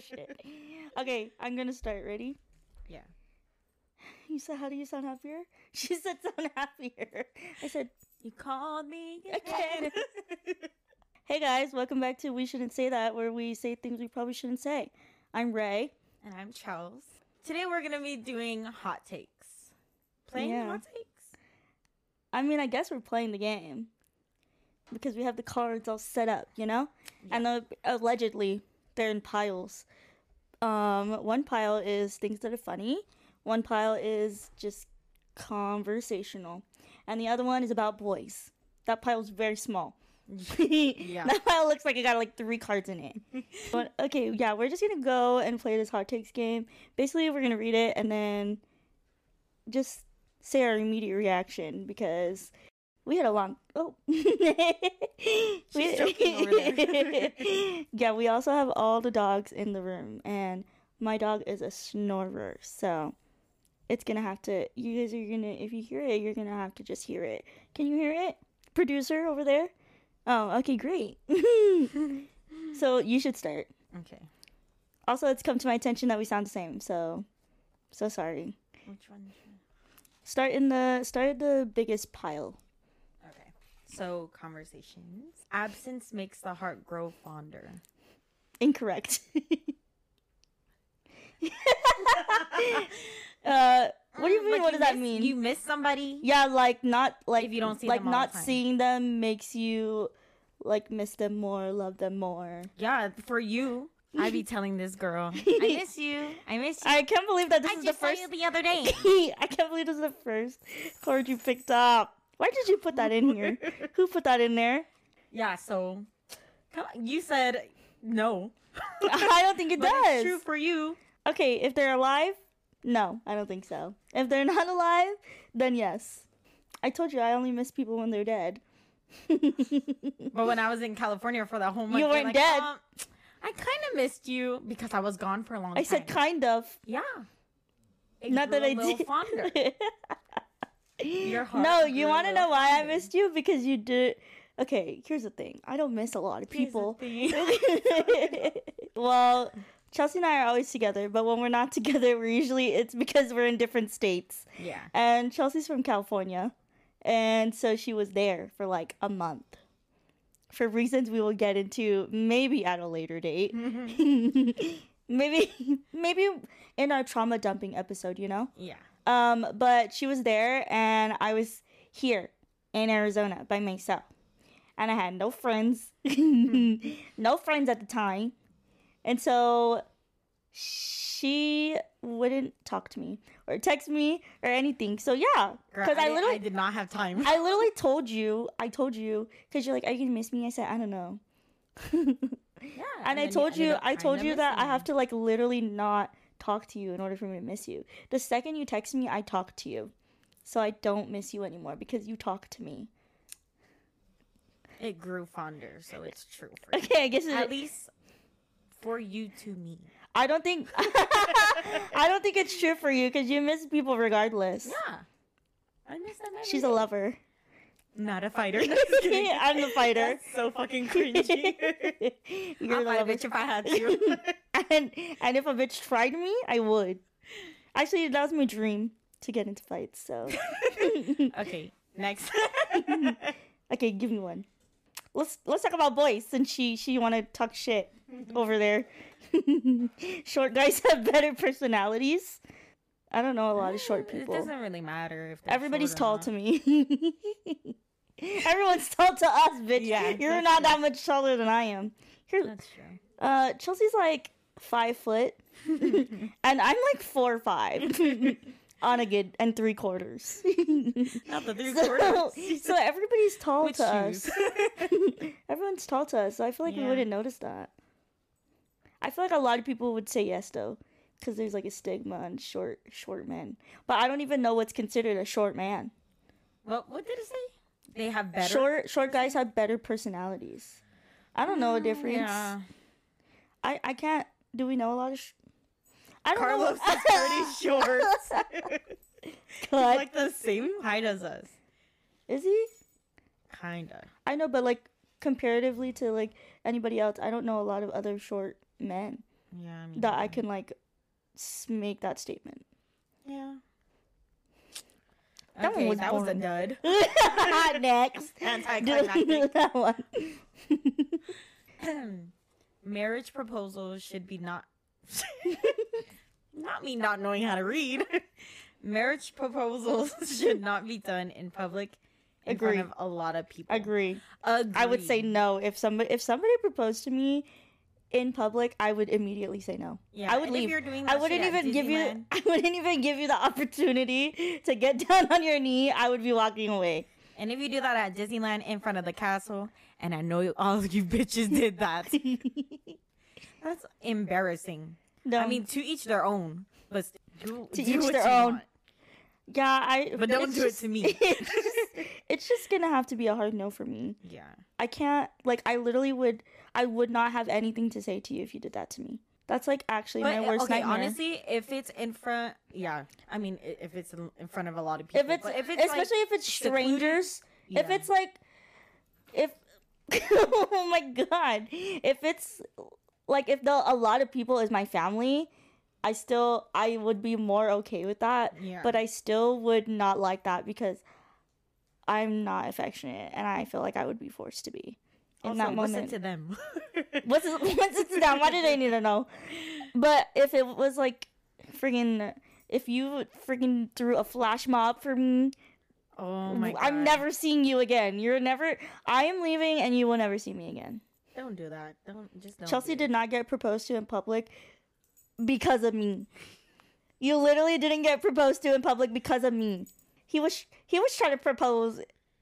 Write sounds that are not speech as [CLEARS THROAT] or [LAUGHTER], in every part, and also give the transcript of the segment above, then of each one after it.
Shit. Okay, I'm gonna start. Ready? Yeah. You said, "How do you sound happier?" She said, "Sound happier." I said, You called me Again. "Hey guys, welcome back to We Shouldn't Say That, where we say things we probably shouldn't say." I'm Ray. and I'm Chels. Today we're gonna be doing hot takes. Playing Yeah. hot takes. I mean, I guess we're playing the game because we have the cards all set up, you know. And uh, allegedly, they're in piles. Um, one pile is things that are funny. One pile is just conversational, and the other one is about boys. That pile is very small. [LAUGHS] Yeah. That pile looks like it got like three cards in it. [LAUGHS] but okay, yeah, we're just gonna go and play this hot takes game. Basically, we're gonna read it and then just say our immediate reaction because we had a long oh [LAUGHS] She's joking over there. [LAUGHS] yeah we also have all the dogs in the room and my dog is a snorer so it's gonna have to you guys are gonna if you hear it you're gonna have to just hear it can you hear it producer over there oh okay great [LAUGHS] so you should start Okay. also it's come to my attention that we sound the same so so sorry Which one? start in the start the biggest pile. So conversations. Absence makes the heart grow fonder. Incorrect. [LAUGHS] [LAUGHS] uh, what do you mean? Like what does that mean? You miss somebody. yeah, like not like If you don't see like the not time. seeing them makes you like miss them more, love them more. Yeah, for you. I'd be [LAUGHS] telling this girl, I miss you. I miss you. I can't believe that this I is the first. you the other day. I can't believe this is the first card you picked up. Why did you put that in here? [LAUGHS] Who put that in there? Yeah, so you said no. [LAUGHS] I don't think it But does. true for you. Okay, if they're alive, no, I don't think so. If they're not alive, then yes. I told you I only miss people when they're dead. [LAUGHS] But when I was in California for that whole month, You weren't like, dead. "Um, I kind of missed you because I was gone for a long I time. I said kind of. yeah. It Not that I did. fonder. [GASPS] No, you want to know why I missed you? Because you did. Okay, here's the thing. I don't miss a lot of people. [LAUGHS] [LAUGHS] well, Chelsea and I are always together, but when we're not [LAUGHS] together, we're usually it's because we're in different states. yeah. And Chelsea's from California, and so she was there for like a month. For reasons we will get into maybe at a later date. maybe maybe in our trauma dumping episode, you know? Yeah. Um, but she was there and I was here in Arizona by myself. And I had no friends. [LAUGHS] no friends at the time. And so she wouldn't talk to me or text me or anything. So yeah, because I, did- literally I did not have time. I [LAUGHS] literally told you, I told you, because you're like, are you gonna miss me? I said, I don't know. [LAUGHS] yeah. and I told ended you, I told you that I have to like literally not talk to you in order for me to miss you. The second you text me, I talk to you, so I don't miss you anymore because you talk to me. It grew fonder, so it's true for [LAUGHS] you. Okay, I guess At least for you to me. I don't think [LAUGHS] I don't think it's true for you because you miss people regardless. Yeah. I miss them every She's a lover. Not a fighter. [LAUGHS] [LAUGHS] I'm the fighter. That's so fucking cringy. [LAUGHS] You're I'll fight a bitch if I had to. and and if a bitch tried me, I would. Actually, that was my dream to get into fights. So okay, next. okay, give me one. Let's let's talk about boys since she she want to talk shit over there. short guys have better personalities. I don't know a lot of short people. It doesn't really matter if Everybody's tall to me. [LAUGHS] Everyone's tall to us, bitch. Yeah, You're not true. that much taller than I am. Here, That's true. uh, Chelsea's like five foot, [LAUGHS] and I'm like four or five [LAUGHS] on a good and three quarters. Not the three so, quarters. so everybody's tall With to shoes. us. Everyone's tall to us, so I feel like we wouldn't notice that. I feel like a lot of people would say yes though, because there's like a stigma on short short men. But I don't even know what's considered a short man. What what did it say? They have better. Short short guys have better personalities. I don't know a mm, difference. Yeah. I I can't. Do we know a lot of? Sh- I don't Carlos know. Carlos is pretty [LAUGHS] short. [LAUGHS] Cut. like the same height as us. Is he? Kinda. I know, but like comparatively to like anybody else, I don't know a lot of other short men. Yeah, I mean, that I can like make that statement. Yeah. That one was that was a boring. dud. [LAUGHS] [LAUGHS] Next. Do, Anticlimactic. do [LAUGHS] that one. [CLEARS THROAT] Marriage proposals should be not. not me not knowing how to read. Marriage proposals should not be done in public in Agree. front of a lot of people. Agree. Agree. I would say no if somebody if somebody proposed to me in public, I would immediately say no. Yeah, I would and leave. If you're doing I wouldn't even give you. [LAUGHS] I wouldn't even give you the opportunity to get [LAUGHS] down on your knee. I would be walking away. And if you do that at Disneyland in front of the castle, and I know all of you [LAUGHS] bitches did that, that's embarrassing. no, I mean, to each their own. But do, To do each their own. want. Yeah, I. But don't do it to me. [LAUGHS] It's just, it's just gonna have to be a hard no for me. Yeah. I can't. Like, I literally would. I would not have anything to say to you if you did that to me. That's like actually But my worst okay, nightmare. honestly, if it's in front, yeah, I mean, if it's in front of a lot of people, if it's, if it's especially like, if it's strangers, if it's like, if [LAUGHS] oh my god, if it's like if the a lot of people is my family, I still I would be more okay with that. Yeah. But I still would not like that because I'm not affectionate, and I feel like I would be forced to be in also, that listen moment. to them. [LAUGHS] What's it, what's it to them? Why do they need to know? But if it was like friggin' if you freaking threw a flash mob for me, oh my god, I'm never seeing you again. You're never. I am leaving, and you will never see me again. Don't do that. Don't just don't. Chelsea do did not get proposed to in public because of me. You literally didn't get proposed to in public because of me. He was he was trying to propose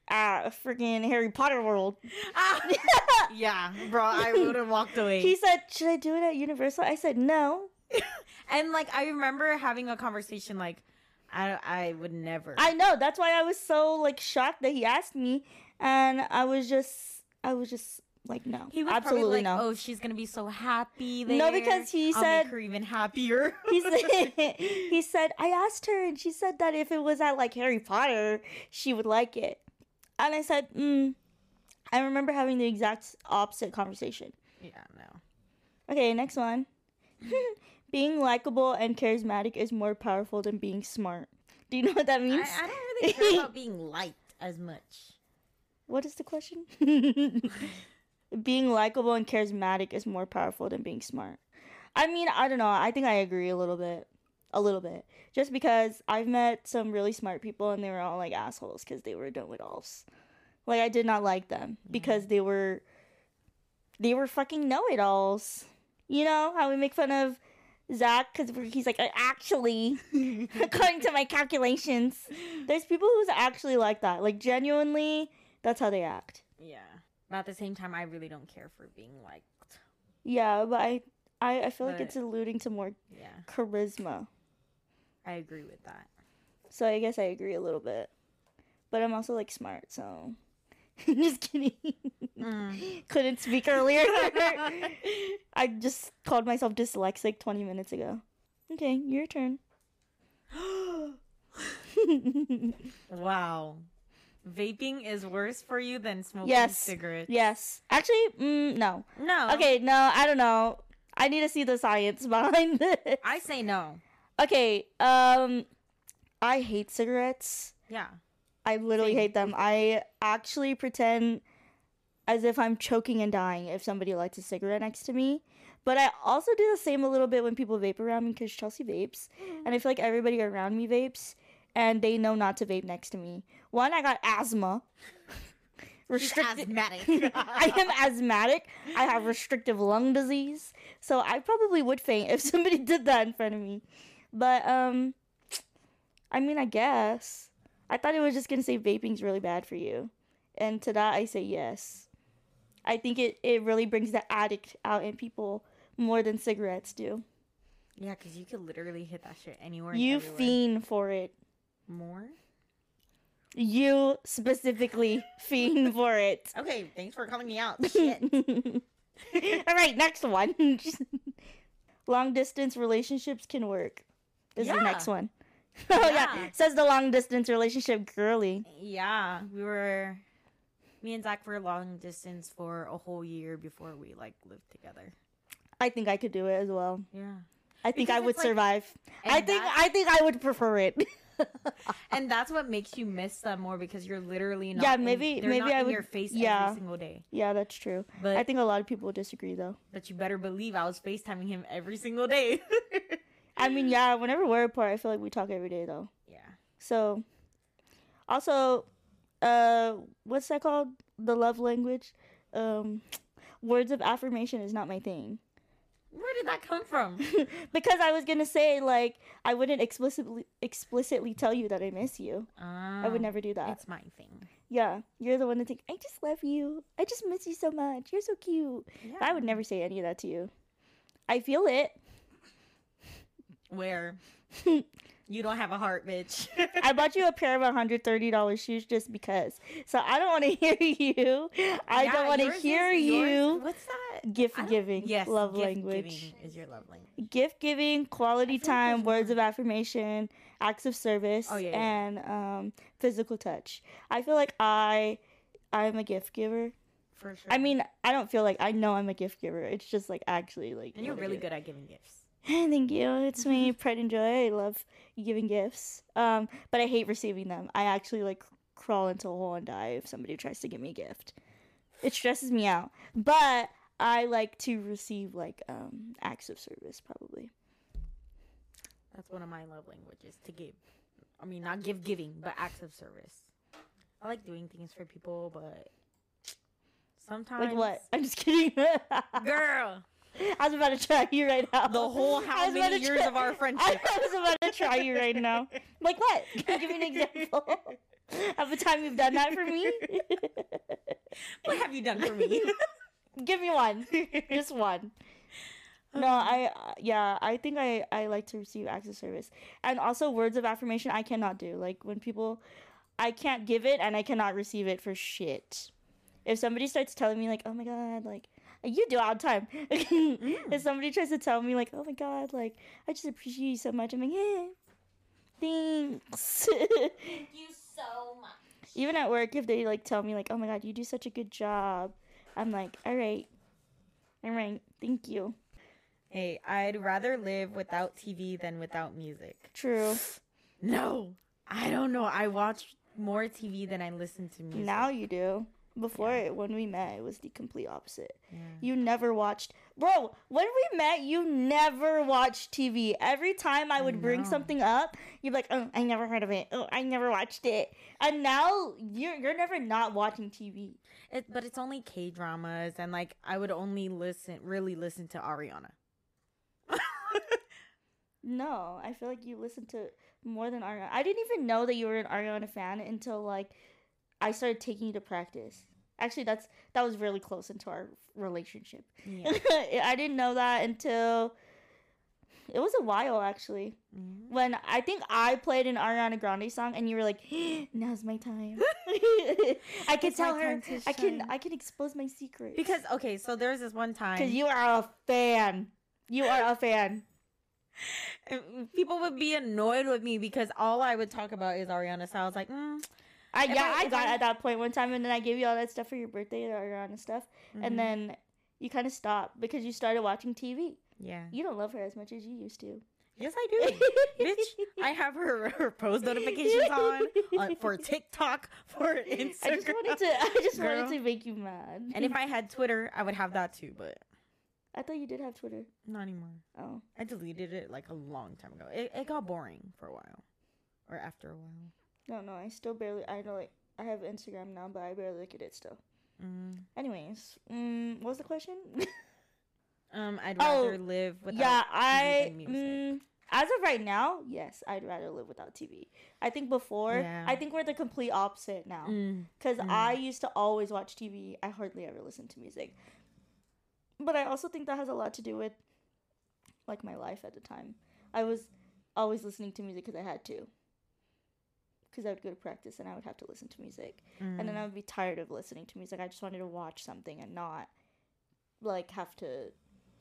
at freaking Harry Potter World. Ah! [LAUGHS] yeah, bro, I [LAUGHS] would have walked away. He said, "Should I do it at Universal?" I said, "No." [LAUGHS] and like I remember having a conversation like, I I would never. I know. That's why I was so like shocked that he asked me, and I was just, I was just like, no, he was absolutely probably like, no. "Oh, she's gonna be so happy." There. No, because he I'll said- make her even happier. He [LAUGHS] said, [LAUGHS] he said, I asked her, and she said that if it was at like Harry Potter, she would like it. And I said, mm. I remember having the exact opposite conversation. yeah, no. Okay, next one. [LAUGHS] being likable and charismatic is more powerful than being smart. Do you know what that I, means? I don't really care about being liked as much. What is the question? Being likable and charismatic is more powerful than being smart. I mean, I don't know. I think I agree a little bit. A little bit. Just because I've met some really smart people and they were all like assholes because they were done with alls. Like I did not like them mm-hmm. because they were they were fucking know it alls. You know how we make fun of Zach because he's like "I actually [LAUGHS] according to my calculations. There's people who's actually like that. Like genuinely, that's how they act. Yeah, but at the same time, I really don't care for being liked. Yeah, but I I, I feel like it's alluding to more Yeah, charisma. I agree with that. So I guess I agree a little bit. But I'm also like smart, so [LAUGHS] just kidding. Mm. [LAUGHS] Couldn't speak earlier. [LAUGHS] I just called myself dyslexic 20 minutes ago. Okay, your turn. [GASPS] wow, vaping is worse for you than smoking Yes. cigarettes. yes. Actually, mm, no. No. Okay, no, I don't know. I need to see the science [LAUGHS] behind it. I say no. Okay, um I hate cigarettes. Yeah. I literally Same. hate them. I actually pretend as if I'm choking and dying if somebody lights a cigarette next to me. But I also do the same a little bit when people vape around me because Chelsea vapes. And I feel like everybody around me vapes and they know not to vape next to me. One, I got asthma. [LAUGHS] Restricted. asthmatic. [LAUGHS] I am asthmatic. I have restrictive lung disease. So I probably would faint if [LAUGHS] somebody did that in front of me. But um [TSK] I mean I guess. I thought it was just gonna say vaping's really bad for you. And to that I say yes. I think it, it really brings the addict out in people more than cigarettes do. Yeah, because you could literally hit that shit anywhere. You everywhere. fiend for it. More. You specifically [LAUGHS] fiend for it. Okay, thanks for calling me out. [LAUGHS] Shit. All right, next one. [LAUGHS] long distance relationships can work. This Is the next one. Oh yeah. Yeah. says the long distance relationship girly. yeah, we were. Me and Zach were long distance for a whole year before we like lived together. I think I could do it as well. Yeah. I think Because I would like- survive. I think I think I would prefer it. [LAUGHS] and that's what makes you miss them more because you're literally not Yeah, in- maybe- they're maybe I in would- your face yeah. every single day. yeah, that's true. But I think a lot of people disagree though. but you better believe I was FaceTiming him every single day. [LAUGHS] I mean, yeah, whenever we're apart, I feel like we talk every day though. yeah. So, also, uh, what's that called? The love language. Um, words of affirmation is not my thing. Where did that come from? [LAUGHS] because I was gonna say like I wouldn't explicitly explicitly tell you that I miss you. I would Oh, never do that. It's my thing. Yeah, you're the one to think I just love you. I just miss you so much. You're so cute. I would never say any of that to you. I feel it. Where [LAUGHS] you don't have a heart, bitch. [LAUGHS] I bought you a pair of $130 shoes just because. So I don't want to hear you. I Yeah, don't want to yours is- hear yours- you. What's that? Gift giving. Yes, Love gift language. giving is your love language. Gift giving, quality I feel like time, words of affirmation, acts of service, Oh, yeah, yeah. and um, physical touch. I feel like I I'm a gift giver. For sure. I mean, I don't feel like I know I'm a gift giver. It's just like actually like and you're really good at giving gifts. [LAUGHS] Thank you. It's me, [LAUGHS] pride and joy. I love giving gifts. Um, but I hate receiving them. I actually like crawl into a hole and die if somebody tries to give me a gift. It stresses me out. But I like to receive like um acts of service probably. That's one of my love languages to give. I mean, not give giving, but acts of service. I like doing things for people, but sometimes Like what? I'm just kidding. [LAUGHS] girl? I was about to try you right now. The whole how many years try- of our friendship? [LAUGHS] I was about to try you right now. [LAUGHS] Like what? Can you give me an example of a time you've done that for me? What have you done for me? Give me one. [LAUGHS] Just one. No, I uh, yeah, I think I I like to receive acts of service. And also words of affirmation I cannot do. Like when people I can't give it and I cannot receive it for shit. If somebody starts telling me like, "Oh my god, like you do all the time." [LAUGHS] if somebody tries to tell me like, "Oh my god, like I just appreciate you so much." I'm like, "Yeah. Thanks." Thank you so much. [LAUGHS] Even at work if they like tell me like, "Oh my god, you do such a good job." I'm like, "All right. All right. Thank you." Hey, I'd rather live without TV than without music. True. [SIGHS] No, I don't know. I watch more TV than I listen to music. Now you do. Before when we met, it was the complete opposite. Yeah. You never watched, bro. When we met, you never watched TV. Every time I would bring something up, you'd be like, "Oh, I never heard of it. Oh, I never watched it." And now you're you're never not watching TV. It, but it's only K dramas, and like I would only listen, really listen to Ariana. [LAUGHS] No, I feel like you listen to more than Ariana. I didn't even know that you were an Ariana fan until like I started taking you to practice. Actually, that's that was really close into our relationship. yeah. [LAUGHS] I didn't know that until it was a while actually. Mhm. When I think I played an Ariana Grande song and you were like, [GASPS] "Now's my time." [LAUGHS] I can It's tell her. I can. I can expose my secret. Because okay, so there's this one time because you are a fan. You are a fan. [LAUGHS] people would be annoyed with me because all I would talk about is Ariana. So I was like, mm, I yeah, I- I, got I- at that point one time, and then I gave you all that stuff for your birthday, the Ariana stuff, mhm. and then you kind of stopped because you started watching TV. Yeah, You don't love her as much as you used to. yes I do, [LAUGHS] bitch. I have her, her post notifications on, on for TikTok, for [LAUGHS] Instagram. I just wanted to. I just Girl. wanted to make you mad. and if I had Twitter, I would have that too, but I thought you did have Twitter. not anymore. Oh, I deleted it like a long time ago. It, it got boring for a while, or after a while. no, no. I still barely. I know, like, I have Instagram now, but I barely look at it still. Mm. Anyways, mm, what was the question? [LAUGHS] Um, I'd Oh, rather live without. yeah, TV I. Mm, as of right now, yes, I'd rather live without TV. I think before, Yeah. I think we're the complete opposite now. Mm. Because Mm. I used to always watch TV. I hardly ever listened to music. But I also think that has a lot to do with like my life at the time. I was always listening to music because I had to. Because I would go to practice and I would have to listen to music. And then Mm. I would be tired of listening to music. I just wanted to watch something and not like have to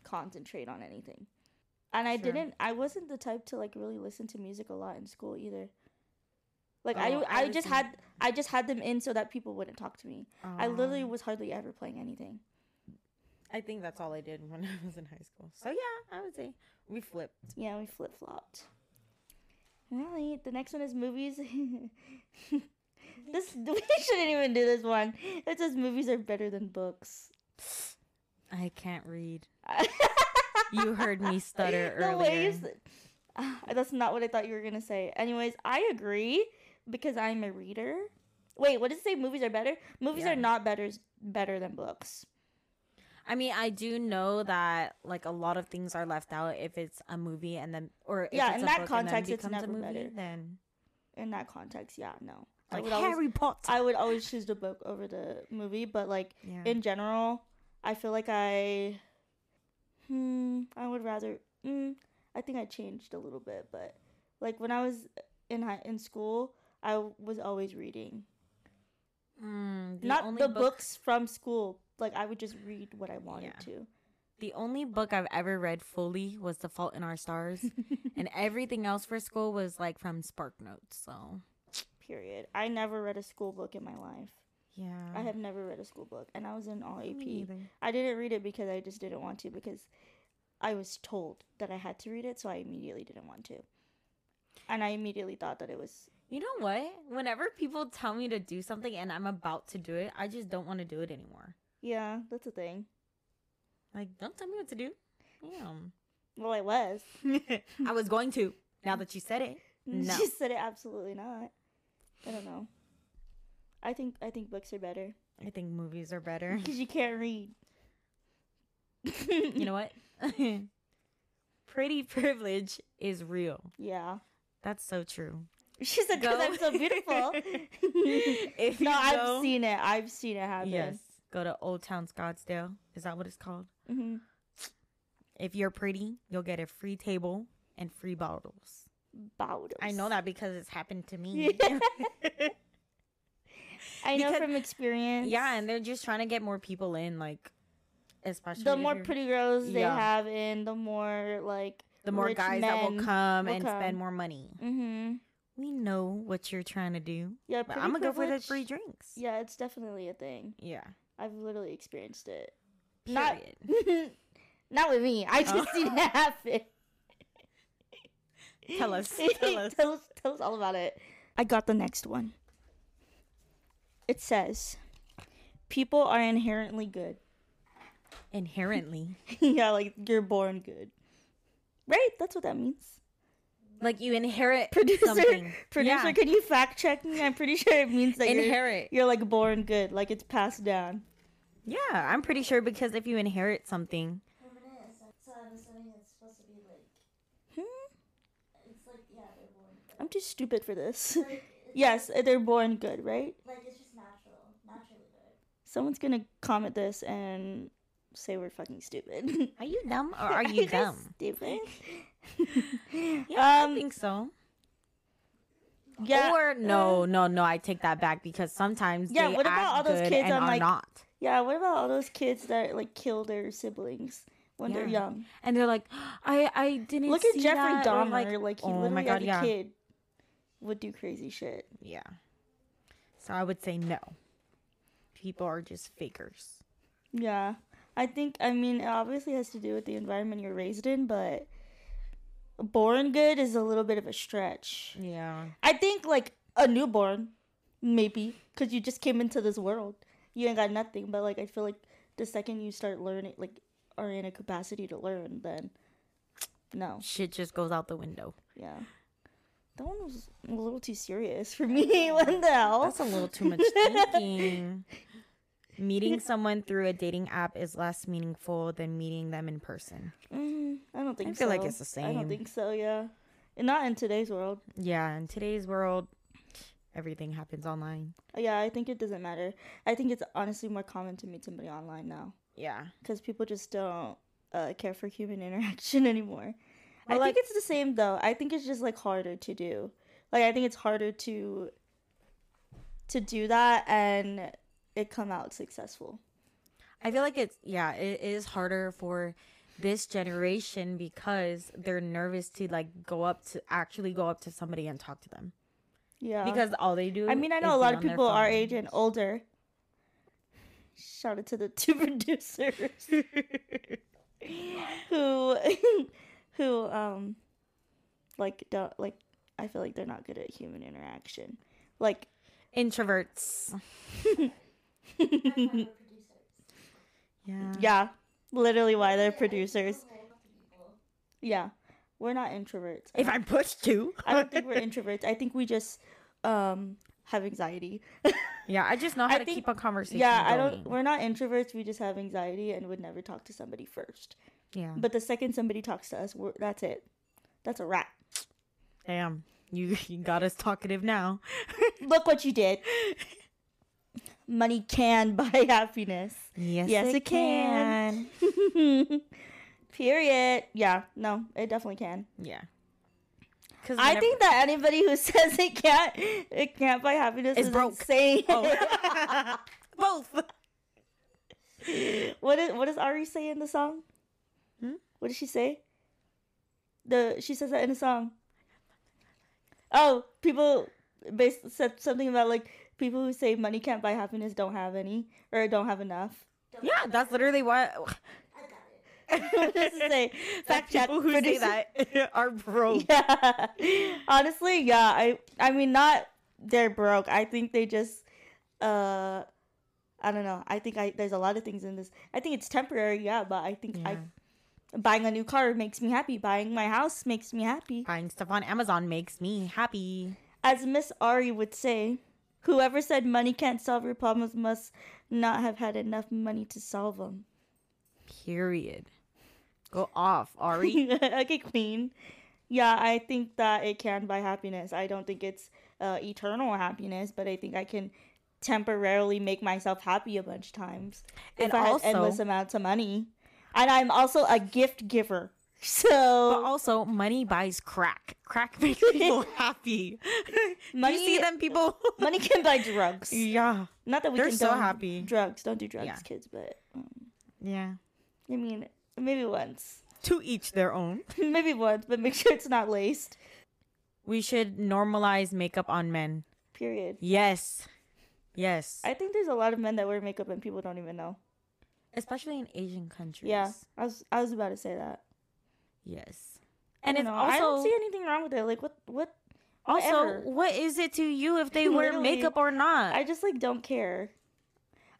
concentrate on anything. And I Sure. didn't I wasn't the type to like really listen to music a lot in school either. Like Oh, I I I just had I just had them in so that people wouldn't talk to me. I literally Um, was hardly ever playing anything. I think that's all I did when I was in high school. So yeah, I would say we flipped. Yeah, we flip flopped. Right. The next one is movies. [LAUGHS] this [LAUGHS] we shouldn't even do this one. It says movies are better than books. I can't read. [LAUGHS] You heard me stutter earlier. Ah, [SIGHS] that's not what I thought you were gonna say. Anyways, I agree because I'm a reader. Wait, what does it say? Movies are better. Movies Yeah. are not better better than books. I mean, I do know that like a lot of things are left out if it's a movie and then or if Yeah, it's in a that book and then context, it's never movie, better. Then In that context, yeah, no. I like would always, Harry Potter. I would always choose the book over the movie, but like yeah. in general, I feel like I, hmm, I would rather. Mm, I think I changed a little bit, but like when I was in high, in school, I was always reading, Mm, the not only the book, books from school. Like I would just read what I wanted Yeah. to. The only book I've ever read fully was The Fault in Our Stars, [LAUGHS] and everything else for school was like from Spark Notes. So Period. I never read a school book in my life. Yeah, I have never read a school book, and I was in all AP. I didn't read it because I just didn't want to because I was told that I had to read it, so I immediately didn't want to. And I immediately thought that it was You know what? Whenever people tell me to do something and I'm about to do it, I just don't want to do it anymore. yeah, that's a thing. Like, don't tell me what to do. Damn. Well, I was. [LAUGHS] I was going to. Now [LAUGHS] that you said it. [LAUGHS] No. She said it absolutely not. I don't know. I think I think books are better I think movies are better. [LAUGHS] because you can't read. you know what? [LAUGHS] Pretty privilege is real. Yeah. That's so true. She said because Go. I'm so beautiful. [LAUGHS] If no, you I've seen it. I've seen it happen. Yes. Go to Old Town Scottsdale. Is that what it's called? hmm If you're pretty, you'll get a free table and free bottles. Bottles. I know that because it's happened to me. I know Because- from experience. yeah, and they're just trying to get more people in, like especially the more pretty girls they Yeah. have in, the more like the more guys that will come will and come. spend more money. hmm We know what you're trying to do. Yeah, But I'm gonna go for the free drinks. Yeah, it's definitely a thing. Yeah. I've literally experienced it. Not [LAUGHS] not with me. I just Oh. seen it happen. Tell us. [LAUGHS] Tell us. tell us. Tell us all about it. I got the next one. It says, "People are inherently good." Inherently, [LAUGHS] yeah, like you're born good. Right? That's what that means. like you inherit Producer, something. [LAUGHS] producer, Yeah. can you fact check me? I'm pretty sure it means that you're, inherit. you're like born good, like it's passed down. Yeah, I'm pretty sure because if you inherit something, Hmm? I'm too stupid for this. [LAUGHS] yes, they're born good, right? Like it's just natural, naturally good. Someone's gonna comment this and say we're fucking stupid. are you dumb or are [LAUGHS] you dumb? Stupid. [LAUGHS] Yeah, um, I think so. yeah. Or no, no, no, I take that back because sometimes Yeah, they what about all those kids are like, not, Yeah. What about all those kids that like kill their siblings when they're young? and they're like, I, I didn't Look at Jeffrey that," Dahmer. like, Like, he oh literally my God, as a yeah. kid would do crazy shit. yeah. So I would say no. People are just fakers. Yeah. I think I mean it obviously has to do with the environment you're raised in, but born good is a little bit of a stretch. Yeah. I think like a newborn, maybe, because you just came into this world. You ain't got nothing, but like I feel like the second you start learning, like are in a capacity to learn, then no, Shit just goes out the window. yeah. That one was a little too serious for me. [LAUGHS] what the hell? That's a little too much thinking. [LAUGHS] Meeting someone through a dating app is less meaningful than meeting them in person. Mm, I don't think. I feel like it's the same. I don't think so. Yeah, and not in today's world. Yeah, in today's world, everything happens online. Yeah, I think it doesn't matter. I think it's honestly more common to meet somebody online now Yeah. because people just don't uh, care for human [LAUGHS] interaction anymore. I like- think it's the same though. I think it's just like harder to do. Like I think it's harder to to do that and it come out successful. I feel like it's yeah, it is harder for this generation because they're nervous to like go up to actually go up to somebody and talk to them. Yeah. Because all they do I mean, I know a lot of people our age and older Shout out to the [LAUGHS] two producers [LAUGHS] who [LAUGHS] who um like don't like I feel like they're not good at human interaction. Like Introverts. High five our producers. Yeah. yeah, literally why they're producers. Yeah. We're not introverts. If I'm pushed to. I don't think we're introverts. I think we just um have anxiety. [LAUGHS] yeah, I just know how I to think- keep a conversation. yeah, I don't we're not introverts. We just have anxiety and would never talk to somebody first. Yeah. But the second somebody talks to us, we're, that's it. That's a wrap. Damn. You, you got us talkative now. [LAUGHS] Look what you did. Money can buy [LAUGHS] happiness. Yes, Yes, it can. [LAUGHS] Period. Yeah, no, it definitely can. Yeah. Cause I think that anybody who says it can't, it can't buy happiness Is is broke. insane. Oh. both. what is what does Ari say in the song? Hmm? What does she say? The she says that in a song. Oh, people bas- said something about like people who say money can't buy happiness don't have any or don't have enough. Don't Yeah, that's literally what. [LAUGHS] I got it. [LAUGHS] what does it say? [LAUGHS] Fact check. People who say that are broke. Yeah. Honestly, yeah. I I mean not they're broke. I think they just uh I don't know. I think I there's a lot of things in this. I think it's temporary, yeah, but I think Yeah. I buying a new car makes me happy. Buying my house makes me happy. Buying stuff on Amazon makes me happy. As Miss Ari would say, whoever said money can't solve your problems must not have had enough money to solve them. Period. Go off, Ari. [LAUGHS] okay, Queen. Yeah, I think that it can buy happiness. I don't think it's uh, eternal happiness, but I think I can temporarily make myself happy a bunch of times And if I also- had endless amounts of money. And I'm also a gift giver, so but also, money buys crack. Crack [LAUGHS] makes people happy. money, you see them people? [LAUGHS] money can buy drugs. yeah. Not that we They're can so happy. drugs. Don't do drugs, Yeah. kids. But um, Yeah. I mean, maybe once, To each their own. [LAUGHS] maybe once, but make sure it's not laced. We should normalize makeup on men. Period. Yes. Yes. I think there's a lot of men that wear makeup and people don't even know. Especially in Asian countries. Yeah, I was I was about to say that. Yes. And it's know. I don't see anything wrong with it. Like what what also whatever. what is it to you if they [LAUGHS] wear makeup or not? I just like don't care.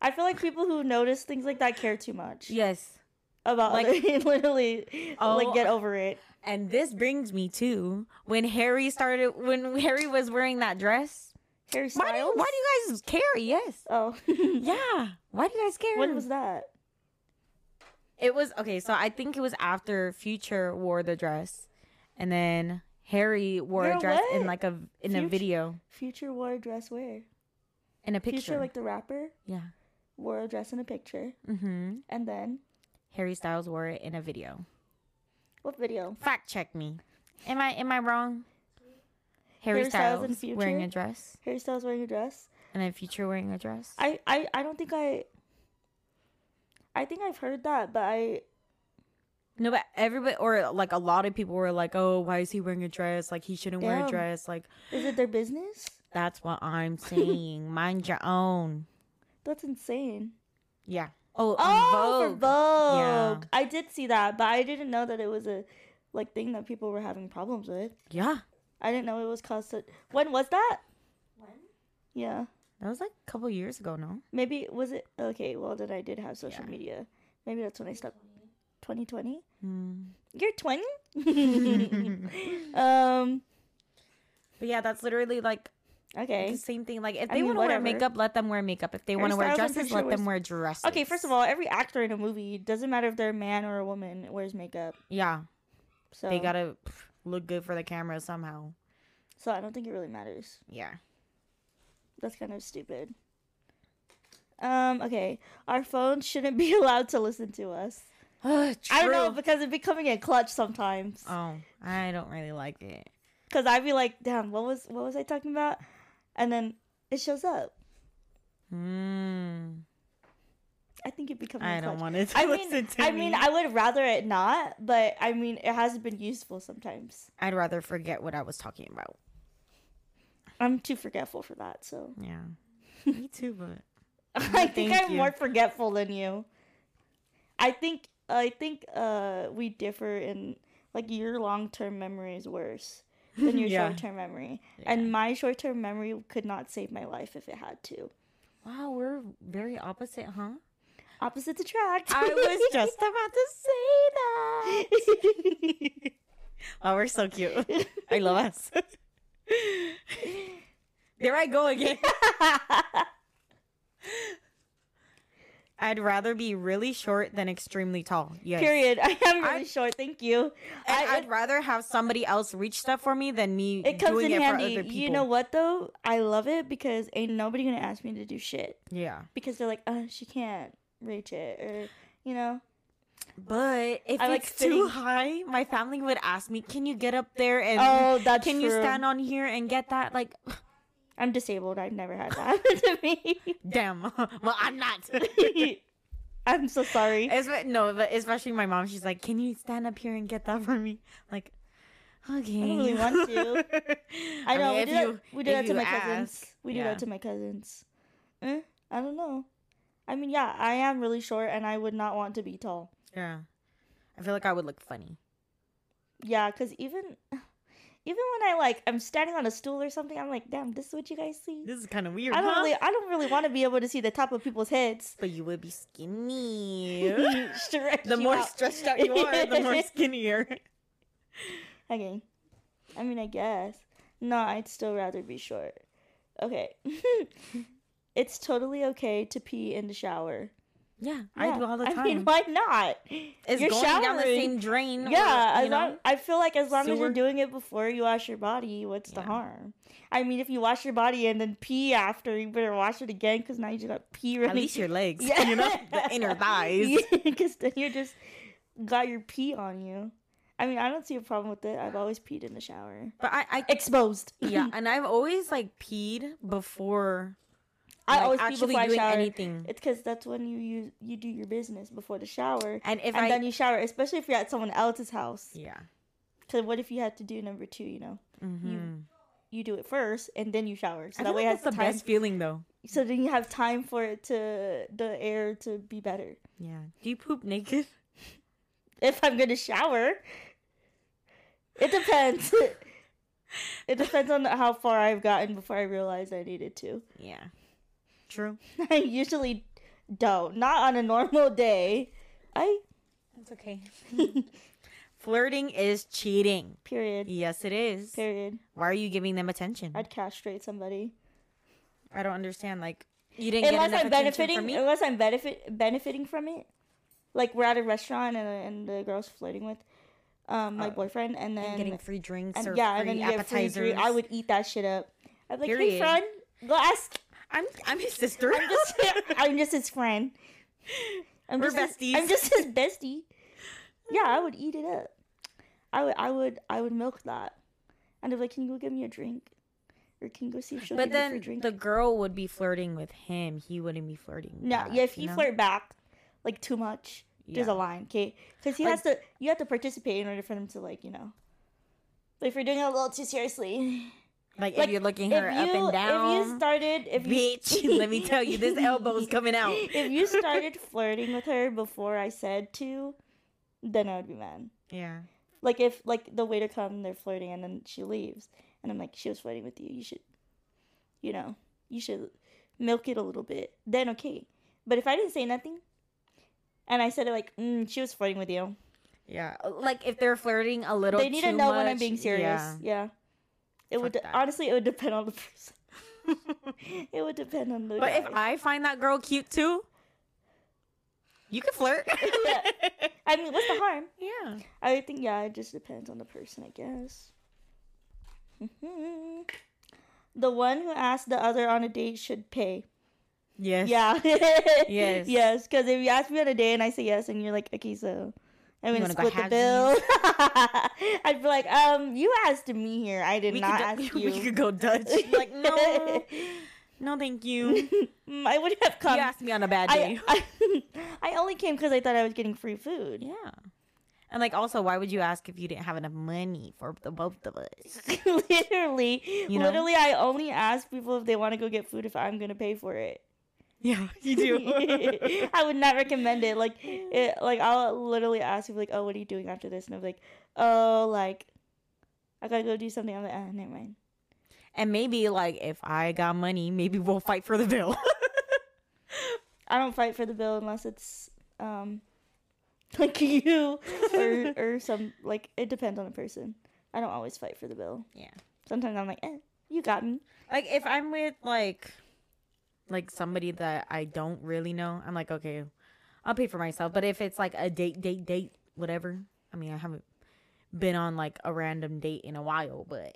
I feel like people who notice things like that care too much yes. about Like- other, [LAUGHS] literally Oh. like get oh, over it. And this brings me to when Harry started when [LAUGHS] Harry was wearing that dress. Harry Why do, Styles. why do you guys care? Yes. Oh, Yeah. Why do you guys care? When was that? It was okay, so I think it was after Future wore the dress. And then Harry wore Girl, a dress in like a in a video. Future wore a dress where? In a picture. Future, like the rapper, yeah. wore a dress in a picture, Mm-hmm. and then Harry Styles wore it in a video. what video? Fact check me. Am I am I wrong? Harry, Harry Styles Styles, wearing a dress, Harry Styles wearing a dress. and then Future wearing a dress. I I I don't think I. I think I've heard that, but I no, but everybody or like a lot of people were like, "Oh, why is he wearing a dress? Like he shouldn't wear a dress." Like is it their business? that's what I'm saying. [LAUGHS] Mind your own. That's insane. Yeah. Oh, on Oh, for Vogue. Vogue. Yeah. I did see that, but I didn't know that it was a like thing that people were having problems with. Yeah, I didn't know it was caused. To, when was that? When? Yeah, that was like a couple years ago. No. maybe was it okay? Well, then I did have social Yeah. media. Maybe that's when I stopped. 2020. Mm. You're 20. [LAUGHS] [LAUGHS] um. But yeah, that's literally like Okay. the same thing. Like if they want to wear makeup, let them wear makeup. If they want to wear dresses, let sure them wear dresses. Okay. First of all, every actor in a movie doesn't matter if they're a man or a woman wears makeup. yeah, So they gotta look good for the camera somehow. So I don't think it really matters. Yeah. That's kind of stupid. Um. Okay. Our phones shouldn't be [LAUGHS] allowed to listen to us. [SIGHS] I don't know because it becoming a clutch sometimes. Oh, I don't really like it. Cause I'd be like, damn, what was what was I talking about? And then it shows up. Mm, I think it becoming. I don't clutch. want [LAUGHS] it [LAUGHS] to I listen mean, I me. mean, I would rather it not, but I mean, it has been useful sometimes. I'd rather forget what I was talking about. I'm too forgetful for that. So Yeah. [LAUGHS] me too, but [LAUGHS] I think Thank I'm you. more forgetful than you. I think I think uh we differ in like your long term memory is worse than your [LAUGHS] Yeah. short term memory. Yeah. And my short term memory could not save my life if it had to. Wow, we're very opposite, huh? Opposites attract. I was just about to say that. Oh, we're so cute. I love us. [LAUGHS] there I go again. [LAUGHS] I'd rather be really short than extremely tall. Yes. Period. [LAUGHS] I am really I- short. Thank you. And I- I'd rather have somebody else reach stuff for me than me It comes doing in it handy. for other people. You know what though? I love it because ain't nobody gonna ask me to do shit Yeah. because they're like, uh, she can't reach it, or you know. But if I it's sitting- too high, my family would ask me, "Can you get up there and Oh, that's can you stand on here and get that?" Like, [SIGHS] I'm disabled. I've never had that happen [LAUGHS] to me. damn. [LAUGHS] well, I'm not. [LAUGHS] I'm so sorry. Espe- no, but especially my mom. She's like, "Can you stand up here and get that for me?" Like, okay. don't really want to. I know mean, we do that. you- We do that to you my cousins. We do yeah. that to my cousins. Eh, I don't know. I mean, yeah, I am really short, and I would not want to be tall. Yeah. I feel like I would look funny. Yeah, because even, [SIGHS] even when I like, I'm standing on a stool or something, I'm like, damn, this is what you guys see. This is kind of weird. I don't huh? really, I don't really want to be able to see the top of people's heads. But you would be skinny. [LAUGHS] The more out. stretched out you are, the more [LAUGHS] skinnier. Okay. I mean, I guess. No, I'd still rather be short. Okay. [LAUGHS] it's totally okay to pee in the shower. Yeah, I Yeah, do all the time. I mean, why not? it's you're going down the same drain. Yeah, or, you as know? long, I feel like as long as you're doing it before you wash your body, what's the harm? I mean, if you wash your body and then pee after, you better wash it again because now you just got pee running. At least your legs, Yeah. you know, [LAUGHS] the inner thighs. [LAUGHS] Because then you just got your pee on you. I mean, I don't see a problem with it. I've always peed in the shower. But I, I Exposed. yeah, [LAUGHS] and I've always like peed before. I like, always actually before doing shower. anything. It's because that's when you use you do your business before the shower, And if and I, then you shower, especially if you're at someone else's house. yeah, Because what if you had to do number two? You know, mm-hmm. you do it first and then you shower, so I that way that's the time. best feeling though. So then you have time for it to the air to be better. Yeah. Do you poop naked? [LAUGHS] If I'm gonna shower, it depends. [LAUGHS] it depends on how far I've gotten before I realized I needed to. Yeah. True. [LAUGHS] I usually don't. Not on a normal day. I That's okay. [LAUGHS] [LAUGHS] Flirting is cheating. period. Yes, it is. Period. Why are you giving them attention? I'd castrate somebody. I don't understand. Like, you didn't get unless enough I'm attention benefiting, from me. unless I'm benefit benefiting from it. Like we're at a restaurant and and the girl's flirting with um my Uh, boyfriend, and then and getting free drinks and or yeah, free and then get free appetizers. drink. I would eat that shit up. I'd be like, hey friend, go ask. I'm I'm his sister. I'm just [LAUGHS] I'm just his friend. I'm We're just his- besties. I'm just his [LAUGHS] bestie. Yeah, I would eat it up. I would I would I would milk that. And I'd be like, can you go get me a drink? Or can you go see if she'll but give me a then drink? the girl would be flirting with him. He wouldn't be flirting. No, back, yeah, if he you know? flirt back like too much, there's a line, okay? Because he Like- has to, you have to participate in order for them to like, you know. But if you're doing it a little too seriously, [LAUGHS] Like, like, if you're looking her you up and down, if you started, if you, bitch, [LAUGHS] let me tell you, this [LAUGHS] elbow's coming out. if you started flirting with her before I said to, then I would be mad. Yeah. Like if like the waiter comes, they're flirting, and then she leaves, and I'm like, she was flirting with you. You should, you know, you should milk it a little bit. Then okay. But if I didn't say nothing, and I said it like, mm, she was flirting with you, Yeah. Like if they're flirting a little they need to know when I'm being serious. Yeah. Yeah. It would that. honestly, it would depend on the person. [LAUGHS] it would depend on the. but if. I find that girl cute too, you can flirt. [LAUGHS] Yeah. I mean, what's the harm? yeah. I think yeah, it just depends on the person, I guess. Mm-hmm. the one who asked the other on a date should pay. Yes. Yeah. [LAUGHS] Yes. Yes, because if you ask me on a date and I say yes, and you're like, okay, so I'm gonna split the bill. [LAUGHS] I'd be like, um, you asked me here. I did We not could, ask [LAUGHS] you. we could go Dutch. [LAUGHS] like no, no, thank you. Mm, I would have come. you asked me on a bad day. I, I, I only came because I thought I was getting free food. yeah. And like also, why would you ask if you didn't have enough money for the both of us? literally, You know? literally, I only ask people if they want to go get food if I'm gonna pay for it. Yeah, [LAUGHS] you do. [LAUGHS] I would not recommend it. Like, it, like I'll literally ask you like, "Oh, what are you doing after this?" And I'm like, "Oh, like, I gotta go do something." I'm like, "Ah, never mind." and maybe like if I got money, maybe we'll fight for the bill. [LAUGHS] I don't fight for the bill unless it's um, like you or or some like it depends on the person. I don't always fight for the bill. Yeah. Sometimes I'm like, "Eh, you got me." like if I'm with like like somebody that I don't really know, I'm like, okay, I'll pay for myself. But if it's like a date, date, date, whatever. I mean, I haven't been on like a random date in a while, but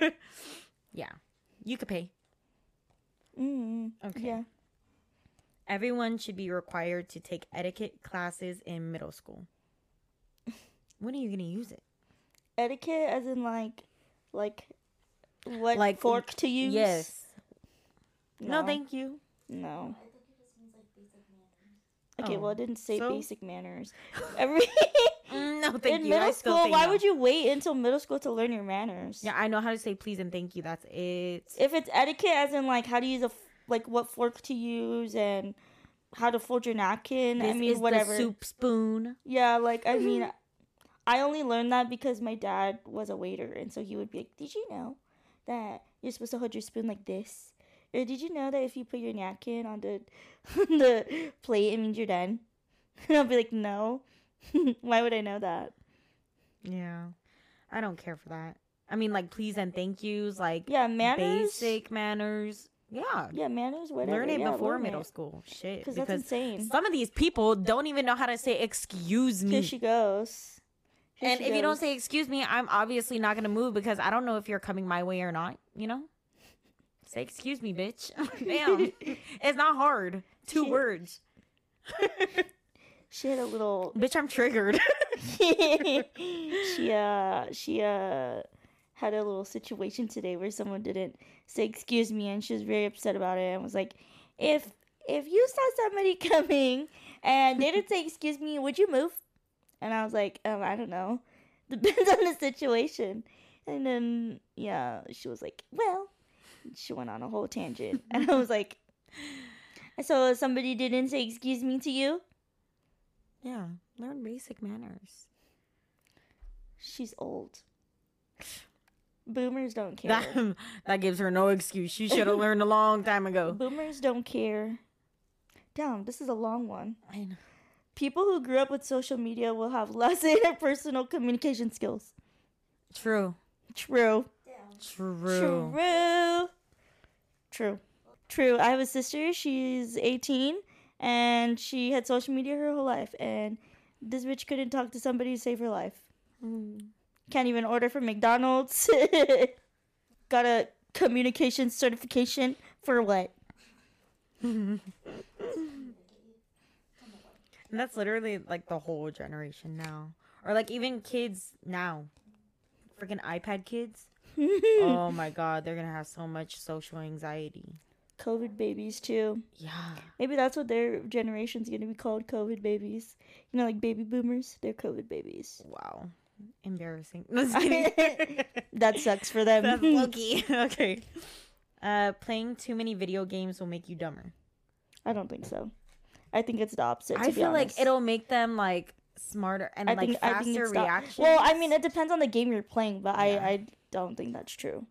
[LAUGHS] yeah, you could pay. Mm, Okay. Yeah. Everyone should be required to take etiquette classes in middle school. [LAUGHS] When are you gonna use it? Etiquette, as in like, like, what Like, fork to use? Yes. No, thank you. No. I think it just means like basic manners. Okay, Oh, well, it didn't say so? basic manners. [LAUGHS] Every Mm, no, thank in you. I middle still school, why no. would you wait until middle school to learn your manners? Yeah, I know how to say please and thank you. That's it. If it's etiquette, as in like how to use a f- like what fork to use and how to fold your napkin. This I mean, is whatever. the soup spoon. Yeah, like I mean, [LAUGHS] I only learned that because my dad was a waiter, and so he would be like, "Did you know that you're supposed to hold your spoon like this?" Or did you know that if you put your napkin on the [LAUGHS] on the plate, it means you're done? And [LAUGHS] I'll be like, "No, [LAUGHS] why would I know that?" Yeah. I don't care for that. I mean, like, please and thank yous, like, Yeah, manners. basic manners. Yeah. Yeah, manners. Whatever. learn it yeah, before learn middle it. school. Shit. Because that's insane. some of these people don't even know how to say excuse me. Here she goes. Here and she if you don't say excuse me, I'm obviously not going to move because I don't know if you're coming my way or not, you know? Say excuse me, bitch. [LAUGHS] [LAUGHS] Damn. it's not hard. Two Shit. words. [LAUGHS] she had a little bitch, I'm triggered. she uh she uh had a little situation today where someone didn't say excuse me and she was very upset about it and was like if if you saw somebody coming and they didn't say excuse me would you move and i was like um i don't know depends on the situation and then yeah she was like well she went on a whole tangent [LAUGHS] and i was like so somebody didn't say excuse me to you yeah. Learn basic manners. she's old boomers don't [LAUGHS] care That, that gives her no excuse. She should have [LAUGHS] learned a long time ago. Boomers don't care. Damn, this is a long one. I know. People who grew up with social media will have less interpersonal communication skills. True. True. Damn. True. True. True. True. I have a sister. She's 18 and she had social media her whole life. And this bitch couldn't talk to somebody to save her life. Mm. Can't even order from McDonald's. [LAUGHS] Got a communication certification for what? [LAUGHS] And that's literally like the whole generation now. Or like even kids now. Freaking iPad kids. [LAUGHS] oh my god, they're gonna have so much social anxiety. COVID babies, too. Yeah. Maybe that's what their generation's gonna be called, COVID babies. You know, like baby boomers, they're COVID babies. Wow. Embarrassing. No, just kidding. That sucks for them. That's [LAUGHS] lucky. [LAUGHS] okay. Uh, playing too many video games will make you dumber. I don't think so. I think it's the opposite. To I feel like it'll make them like smarter and I like think faster think it's the- reactions. Well, I mean, it depends on the game you're playing, but Yeah. I I don't think that's true.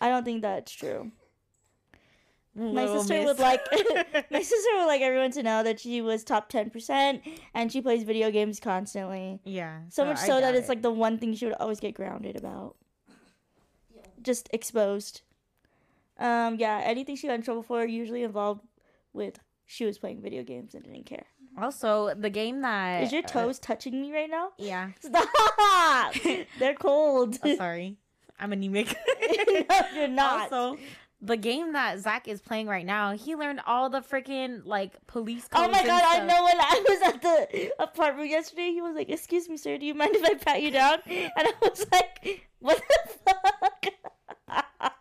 I don't think that's true. My Little sister miss. would like [LAUGHS] [LAUGHS] my sister would like everyone to know that she was top ten percent and she plays video games constantly. yeah. So much I so that doubt it's like the one thing she would always get grounded about. Just exposed. Um, yeah, anything she got in trouble for usually involved with she was playing video games and didn't care. Also the game that Is your uh, toes touching me right now? yeah. [LAUGHS] Stop! [LAUGHS] They're cold. Oh, sorry, I'm anemic. [LAUGHS] no, you're not. Also, the game that Zach is playing right now, he learned all the freaking like police. Oh my god, I know when I was at the apartment yesterday, he was like, Excuse me, sir, do you mind if I pat you down? And I was like, What the fuck?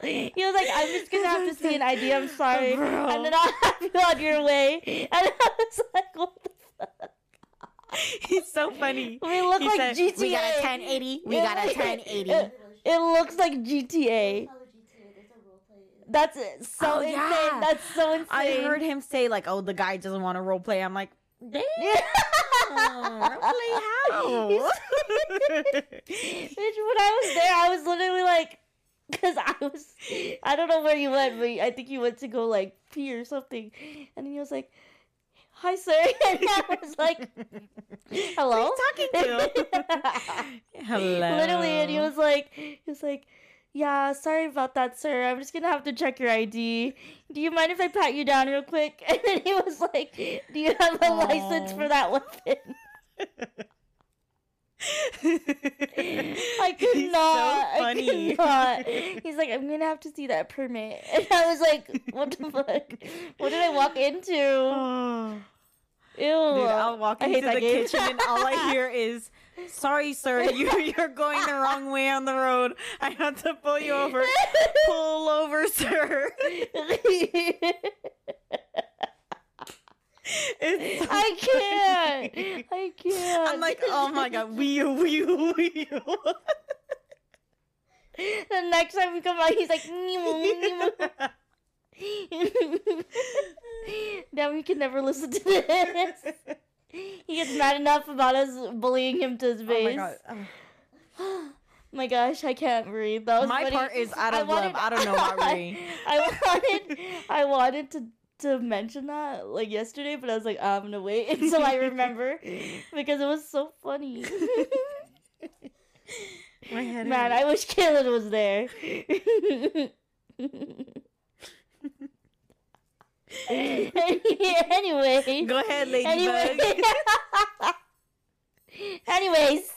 He was like, I'm just gonna have to see an ID, I'm sorry. Bro. And then I'll have you on your way. And I was like, What the fuck? He's so funny. We look He like said, GTA. We got a 1080. We got a 1080. [LAUGHS] It, it looks like GTA. Follow GTA. There's a role play. That's so Oh, insane. yeah. That's so insane. I heard him say like, "Oh, the guy doesn't want to role play." I'm like, damn, [LAUGHS] role play how? [LAUGHS] Bitch, when I was there, I was literally like, [LAUGHS] because I was, I don't know where you went, but I think you went to go like pee or something, and he was like, "Hi, sir," [LAUGHS] and I was like, "Hello." talking to? [LAUGHS] Hello. Literally, and he was like, he was like, "Yeah, sorry about that, sir. I'm just gonna have to check your ID. Do you mind if I pat you down real quick?" And then he was like, "Do you have a license for that weapon?" [LAUGHS] I could He's not. So I funny. could not. He's like, I'm gonna have to see that permit. [LAUGHS] And I was like, what the fuck? What did I walk into? Oh. [SIGHS] Ew. Dude, I'll walk into the game. kitchen and all I hear [LAUGHS] is, "Sorry, sir, you you're going the wrong way on the road. I have to pull you over. Pull over, sir." [LAUGHS] It's so I can't. I can't. I'm like, oh my god, wee wee wee. The next time we come out, he's like. Damn, [LAUGHS] [LAUGHS] we can never listen to this. He gets mad enough about us bullying him to his Oh face. my god. [GASPS] My gosh, I can't breathe. That was My funny. part is out I of love. I don't know about I, I wanted, I wanted to to mention that like yesterday, but I was like, I'm gonna wait [LAUGHS] until I remember [LAUGHS] because it was so funny. [LAUGHS] My head Man, hurts. I wish Caleb was there. anyway, Go ahead, Ladybug. anyway. Anyways,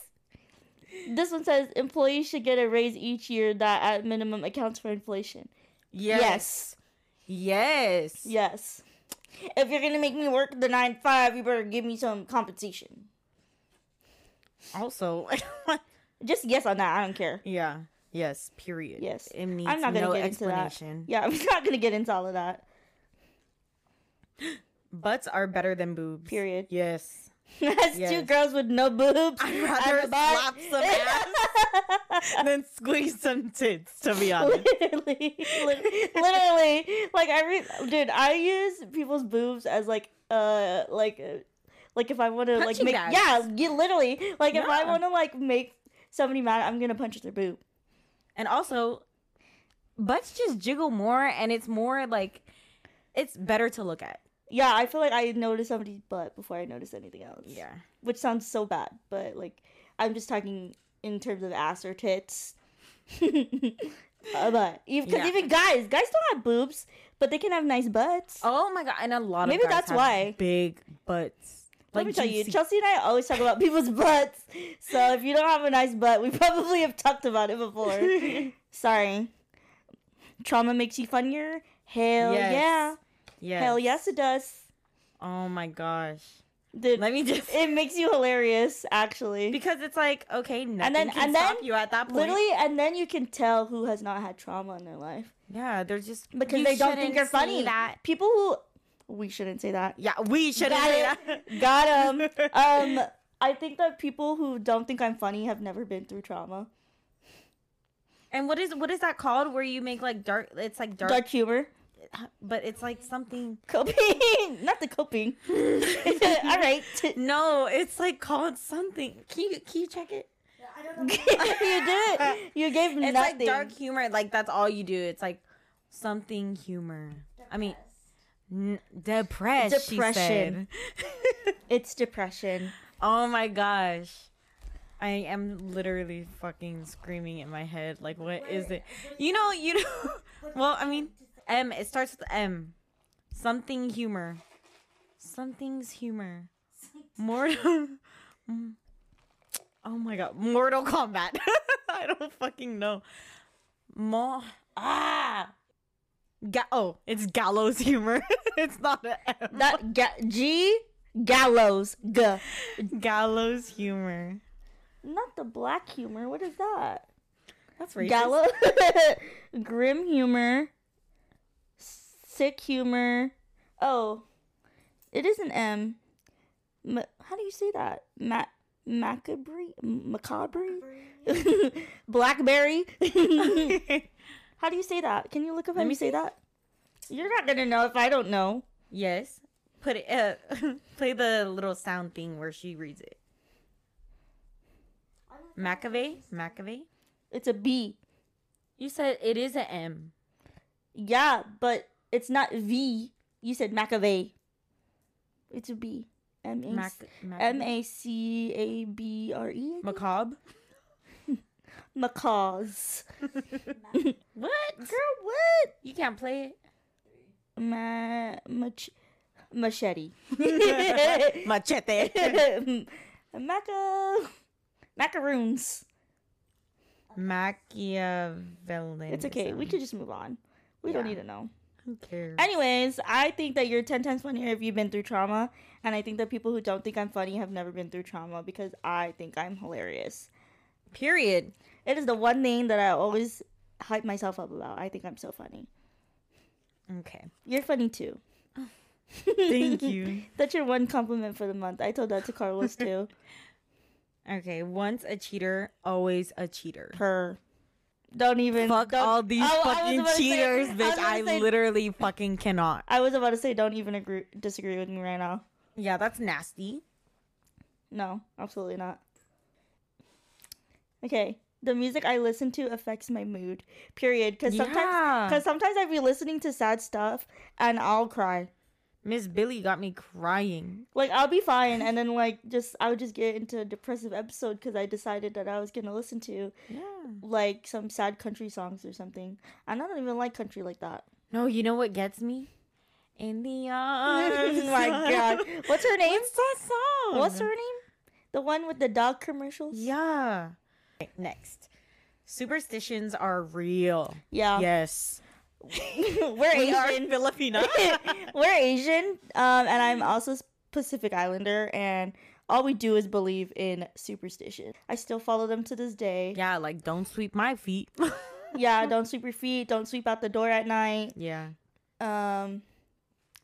this one says employees should get a raise each year that at minimum accounts for inflation. Yes. Yes. Yes. Yes. If you're gonna make me work the nine five, you better give me some compensation. Also, [LAUGHS] Just yes on that. I don't care. yeah. Yes. Period. Yes. It needs I'm not gonna no get into that. Yeah, I'm [LAUGHS] not gonna get into all of that. Butts are better than boobs. Period. Yes. That's two girls with no boobs. I'd rather slap some ass than squeeze some tits, to be honest. literally, lit- literally, like I re- dude, I use people's boobs as like uh like uh, like if I want to like make bags. yeah, you literally like if I want to like make somebody mad, I'm gonna punch their boob. And also, butts just jiggle more, and it's more like it's better to look at. Yeah, I feel like I notice somebody's butt before I notice anything else. Yeah. which sounds so bad, but like I'm just talking in terms of ass or tits. uh, [LAUGHS] but because Yeah. even guys, guys don't have boobs, but they can have nice butts. Oh my god! And a lot Maybe of guys that's have why. big butts. Let me tell you, juicy- Chelsea and I always talk about [LAUGHS] people's butts. So if you don't have a nice butt, we probably have talked about it before. [LAUGHS] Sorry. Trauma makes you funnier? Hell Yes. yeah. Yes. Hell yes, it does. Oh my gosh. Dude, Let me just [LAUGHS] it makes you hilarious, actually. because it's like okay, nothing then- can and then, you at that point. Literally, and then you can tell who has not had trauma in their life. yeah, they're just because they don't think you're funny. That People who we shouldn't say that. yeah, we shouldn't Got say it. that. [LAUGHS] Got 'em. [LAUGHS] Um, I think that people who don't think I'm funny have never been through trauma. and what is what is that called? Where you make like dark? It's like dark, Dark humor, [SIGHS] but it's like something. [LAUGHS] coping, not the coping. [LAUGHS] All right, No, it's like called something. Can you can you check it? I don't know. [LAUGHS] you did it. You gave It's nothing. like dark humor. Like that's all you do. It's like something humor. I mean, n- depressed. Depression. She said. It's depression. oh my gosh. I am literally fucking screaming in my head. Like, what is it? You know, you know. Well, I mean, M. It starts with M. Something humor. Something's humor. Mortal. [LAUGHS] Oh my god, Mortal Kombat. [LAUGHS] I don't fucking know. Mo. Ah. Ga- oh, it's gallows humor. [LAUGHS] it's not an M. That ga- G gallows g. gallows humor. Not the black humor. What is that? That's racist. Gallows, grim humor, sick humor. Oh, it is an M. Ma- how do you say that? Ma- macabre, macabre, [LAUGHS] blackberry. [LAUGHS] How do you say that? Can you look up how Let me you say that? You're not gonna know if I don't know. Yes. Put it. Uh, [LAUGHS] play the little sound thing where she reads it. McAvey. McAvey. It's a B. You said it is a M. Yeah, but it's not V. You said McAvey. It's a B. M A Mac. M A C A B R E. Macabre. [LAUGHS] Macaws. [LAUGHS] What? Girl, what? You can't play it. Ma- mach- machete. [LAUGHS] Machete. Maca. Macaroons. Machiavellian. It's okay. We could just move on. We don't need to know. Who cares? Anyways, I think that you're 10 times funnier if you've been through trauma. And I think that people who don't think I'm funny have never been through trauma because I think I'm hilarious. Period. It is the one thing that I always hype myself up about. I think I'm so funny. Okay. You're funny too. [LAUGHS] Thank you. [LAUGHS] That's your one compliment for the month. I told that to Carlos too. [LAUGHS] Okay. Once a cheater, always a cheater. Her. Don't even. Fuck don't- all these I fucking say- cheaters, I bitch. I, to say- literally fucking cannot. I was about to say, don't even agree, disagree with me right now. Yeah, that's nasty. No, absolutely not. Okay, the music I listen to affects my mood. Period. Because sometimes, Yeah. because sometimes I be listening to sad stuff and I'll cry. Miss Billy got me crying. Like I'll be fine, and then like just I would just get into a depressive episode because I decided that I was gonna listen to Yeah. like some sad country songs or something. And I don't even like country like that. No, you know what gets me? In the [LAUGHS] arms. oh my god, what's her name? What's that song? What's her name? The one with the dog commercials. Yeah. Next. Superstitions are real. Yeah. Yes. [LAUGHS] We're We are Asian. Filipino. [LAUGHS] We're Asian, um, and I'm also Pacific Islander, and all we do is believe in superstition. I still follow them to this day. yeah, like don't sweep my feet. [LAUGHS] Yeah, don't sweep your feet, don't sweep out the door at night. yeah. Um,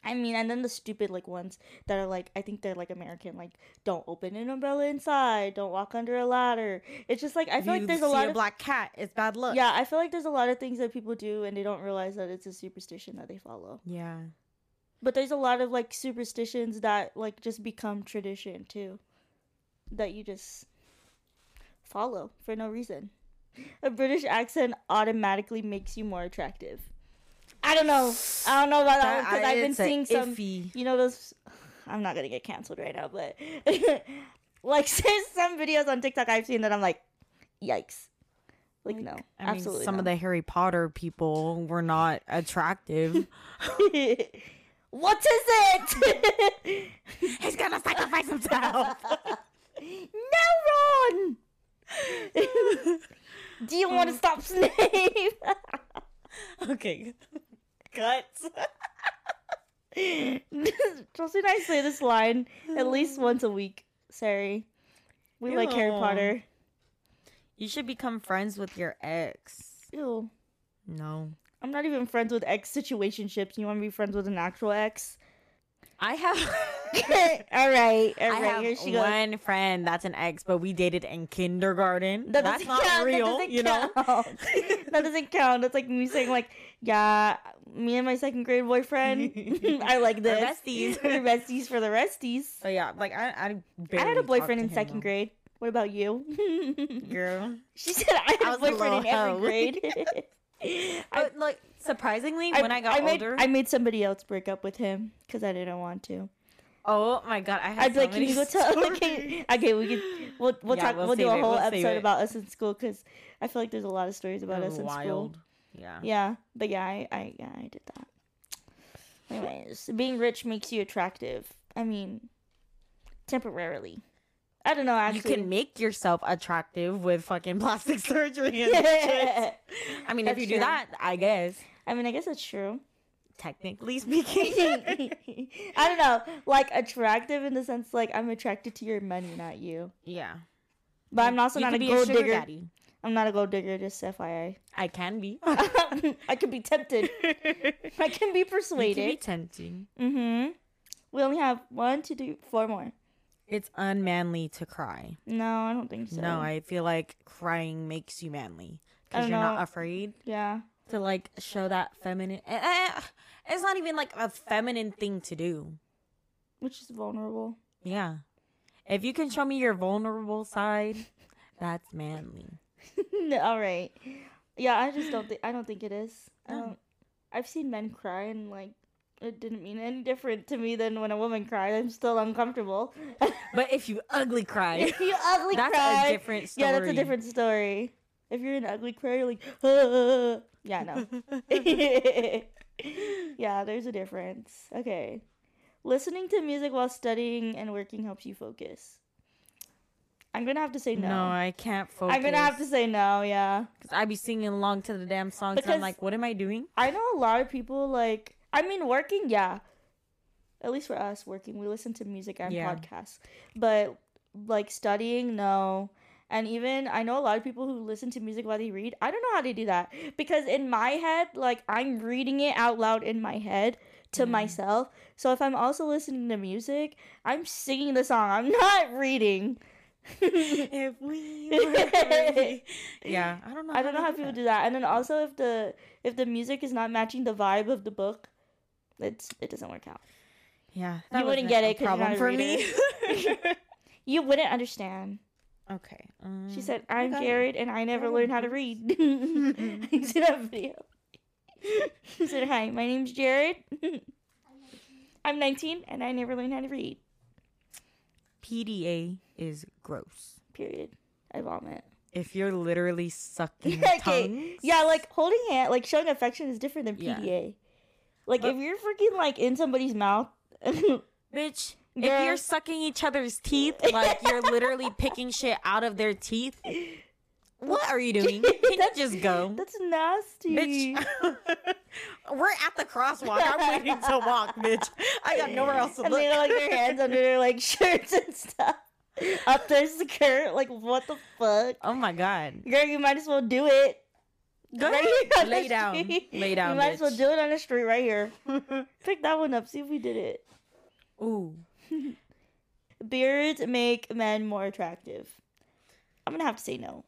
I mean, and then the stupid like ones that are like, I think they're like American, like don't open an umbrella inside, don't walk under a ladder. It's just like I feel you like there's a lot a of black cat. It's bad luck. yeah, I feel like there's a lot of things that people do and they don't realize that it's a superstition that they follow. Yeah. But there's a lot of like superstitions that like just become tradition too. That you just follow for no reason. A British accent automatically makes you more attractive. I don't know. I don't know about that, That- because I- I've been seeing some iffy. you know those I'm not gonna get canceled right now, but [LAUGHS] like [LAUGHS] there's some videos on TikTok I've seen that I'm like, yikes. Like, no. I mean, absolutely some no. of the Harry Potter people were not attractive. [LAUGHS] what is it? He's gonna sacrifice himself. no, Ron! Do you want to stop Snape? okay. Cuts. [LAUGHS] Chelsea and I say this line at least [SIGHS] once a week. Sorry. We like Harry Potter. You should become friends with your ex. Ew. No. I'm not even friends with ex situationships. You want to be friends with an actual ex? I have [LAUGHS] all right, all I right. have Here she goes. one friend that's an ex, but we dated in kindergarten. That that's doesn't count, that real, doesn't you know. [LAUGHS] that doesn't count. That's like me saying like, yeah, me and my second grade boyfriend, [LAUGHS] I like this. besties. [LAUGHS] We're besties for the resties. So yeah, like I, I, I had a boyfriend in second though. grade. What about you? [LAUGHS] Girl, she said I I had a was a boyfriend in every hoe. grade. I, but like surprisingly, when I got I made, older, I made somebody else break up with him because I didn't want to. oh my god, I had I'd be so like, "Can you go tell?" stories. Okay, okay, we can. We'll we'll Yeah, talk. we'll We'll, do a it, whole we'll episode about us in school because I feel like there's a lot of stories about us in school. Yeah. Yeah, but yeah, I, I yeah, I did that. Anyways, being rich makes you attractive. I mean, temporarily. I don't know. Actually, you can make yourself attractive with fucking [LAUGHS] plastic surgery and shit. I mean, if That's you do that, I guess I mean, I guess that's true. technically speaking. [LAUGHS] I don't know, [LAUGHS] like attractive in the sense like I'm attracted to your money, not you. yeah. But I'm also You not a gold sugar digger. daddy. I'm not a gold digger. Just FYI. I can be. [LAUGHS] I could be tempted. [LAUGHS] I can be You can be persuaded. tempting. mm-hmm. We only have one, two, three, four more. It's unmanly to cry. No, I don't think so. No, I feel like crying makes you manly because you're know. not afraid. Yeah. to like show that feminine. eh, eh, It's not even like a feminine thing to do. Which is vulnerable. Yeah. If you can show me your vulnerable side, that's manly. [LAUGHS] All right. Yeah, I just don't think I don't think it is. Um. I've seen men cry and like it didn't mean any different to me than when a woman cried. I'm still uncomfortable. [LAUGHS] But if you ugly cry, if you ugly that's cry, a different story. yeah, that's a different story. If you're an ugly cry, you're like, "Ah." yeah, no. [LAUGHS] yeah, there's a difference. Okay. Listening to music while studying and working helps you focus. I'm gonna have to say no. No, I can't focus. I'm gonna have to say no, yeah. Cause I'd be singing along to the damn songs. and Because- I'm like, what am I doing? I know a lot of people like I mean working, yeah. At least for us working, we listen to music and Yeah. podcasts. But like studying, no. And even I know a lot of people who listen to music while they read. I don't know how they do that because in my head, like I'm reading it out loud in my head to Mm. myself. So if I'm also listening to music, I'm singing the song. I'm not reading. [LAUGHS] if we were yeah, I don't know. I don't know how do people that. do that. And then also if the if the music is not matching the vibe of the book, it's it doesn't work out. Yeah, You wouldn't get a it problem for me. [LAUGHS] You wouldn't understand. okay. Um, She said, "I'm. Jared, and I never learned how to read." you see that video? She said, "Hi, my name's Jared. [LAUGHS] I'm 19, and I never learned how to read." PDA is gross. Period. I vomit. If you're literally sucking [LAUGHS] okay, tongues, yeah, like holding hand, like showing affection is different than Yeah. PDA. Like But- if you're freaking like in somebody's mouth, [LAUGHS] bitch. If you're sucking each other's teeth, like you're literally picking shit out of their teeth, what are you doing? [LAUGHS] Can you just go? that's nasty. Bitch, [LAUGHS] we're at the crosswalk. I'm waiting to walk, bitch. I got nowhere else to and look. they like their hands under their like [LAUGHS] shirts and stuff. Up their skirt, like what the fuck? oh my god. Girl, you might as well do it. Go Right ahead. Lay down. street. Lay down. You might as well do it on the street right here. Pick that one up. See if we did it. Ooh. Beards make men more attractive. I'm gonna have to say no.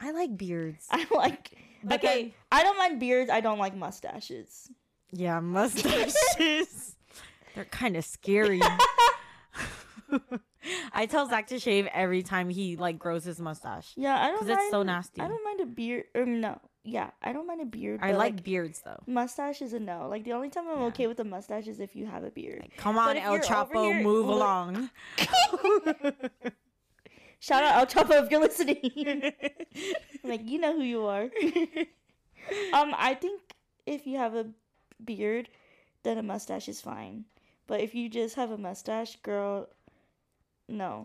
I like beards. I like. [LAUGHS] But okay, then- I don't mind beards. I don't like mustaches. Yeah, [LAUGHS] mustaches. They're kind of scary. [LAUGHS] I tell Zach to shave every time he like grows his mustache Yeah, I don't. because it's so nasty. I don't mind a beard. Or no, yeah, I don't mind a beard. I but, like beards though. mustache is a no. Like the only time I'm Yeah. okay with a mustache is if you have a beard. Like, come on, El Chapo, here- move along. Shout out El Chapo if you're listening. [LAUGHS] like you know who you are. [LAUGHS] um, I think if you have a beard, then a mustache is fine. But if you just have a mustache, girl, no.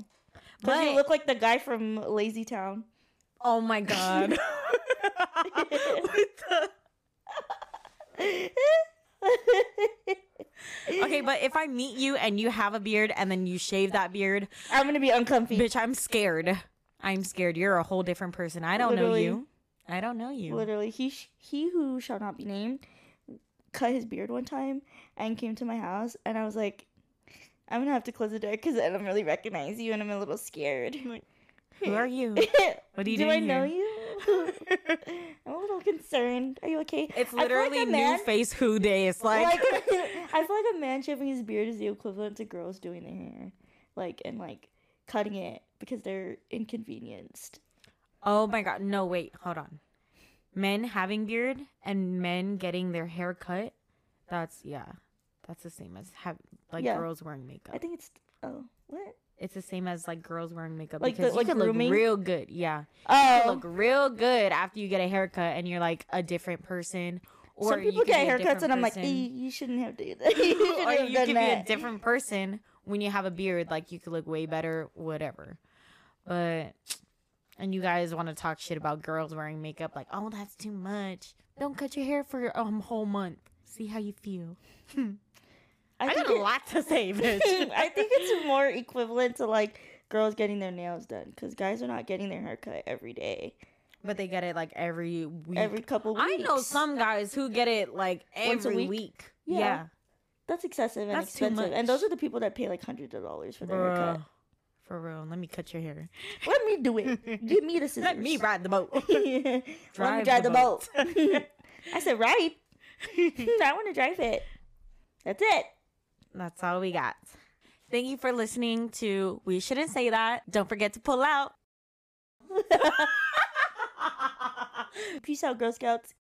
Because you look like the guy from Lazy Town. oh my god. [LAUGHS] What the- [LAUGHS] Okay, but if I meet you and you have a beard and then you shave that beard, I'm gonna be uncomfy. bitch, I'm scared. I'm scared. You're a whole different person. I don't Literally. know you. I don't know you. Literally, he sh- he who shall not be named cut his beard one time and came to my house, and I was like, I'm gonna have to close the door because I don't really recognize you, and I'm a little scared. Who are you? [LAUGHS] What are you Do doing I know here? you? [LAUGHS] I'm a little concerned. Are you okay? It's feel like literally new face who day. It's like, Like, [LAUGHS] [LAUGHS] I feel like a man shaving his beard is the equivalent to girls doing their hair, like and like cutting it because they're inconvenienced. oh my god, no wait, hold on. Men having beard and men getting their hair cut. That's yeah, that's the same as have like Yeah. girls wearing makeup. I think it's oh what it's the same as like girls wearing makeup Like the- because like you could grooming? look real good. Yeah, you oh could look real good after you get a haircut and you're like a different person. Or some you people get a haircuts and I'm like, person. "Eh, you shouldn't have [LAUGHS] [LAUGHS] done that. you or you could be a different person when you have a beard. Like you could look way better, whatever. But and you guys want to talk shit about girls wearing makeup, like, oh, that's too much. Don't cut your hair for a um, whole month. See how you feel. [LAUGHS] I, think got a it- lot to say, [LAUGHS] bitch. I think it's more equivalent to like girls getting their nails done because guys are not getting their haircut every day, but they get it like every week. every couple weeks. I know some guys who get it like Once a every week? week. Yeah. Yeah. That's excessive and That's too expensive, and those are the people that pay like hundreds of dollars for their haircut. Bruh. For real. Let me cut your hair. Let me do it. [LAUGHS] Give me the scissors. Let me ride the boat. [LAUGHS] Let me Drive drive the the boat. I said right. I want to drive it. That's it. That's all we got. Thank you for listening to We Shouldn't Say That. Don't forget to pull out. [LAUGHS] Peace out, Girl Scouts.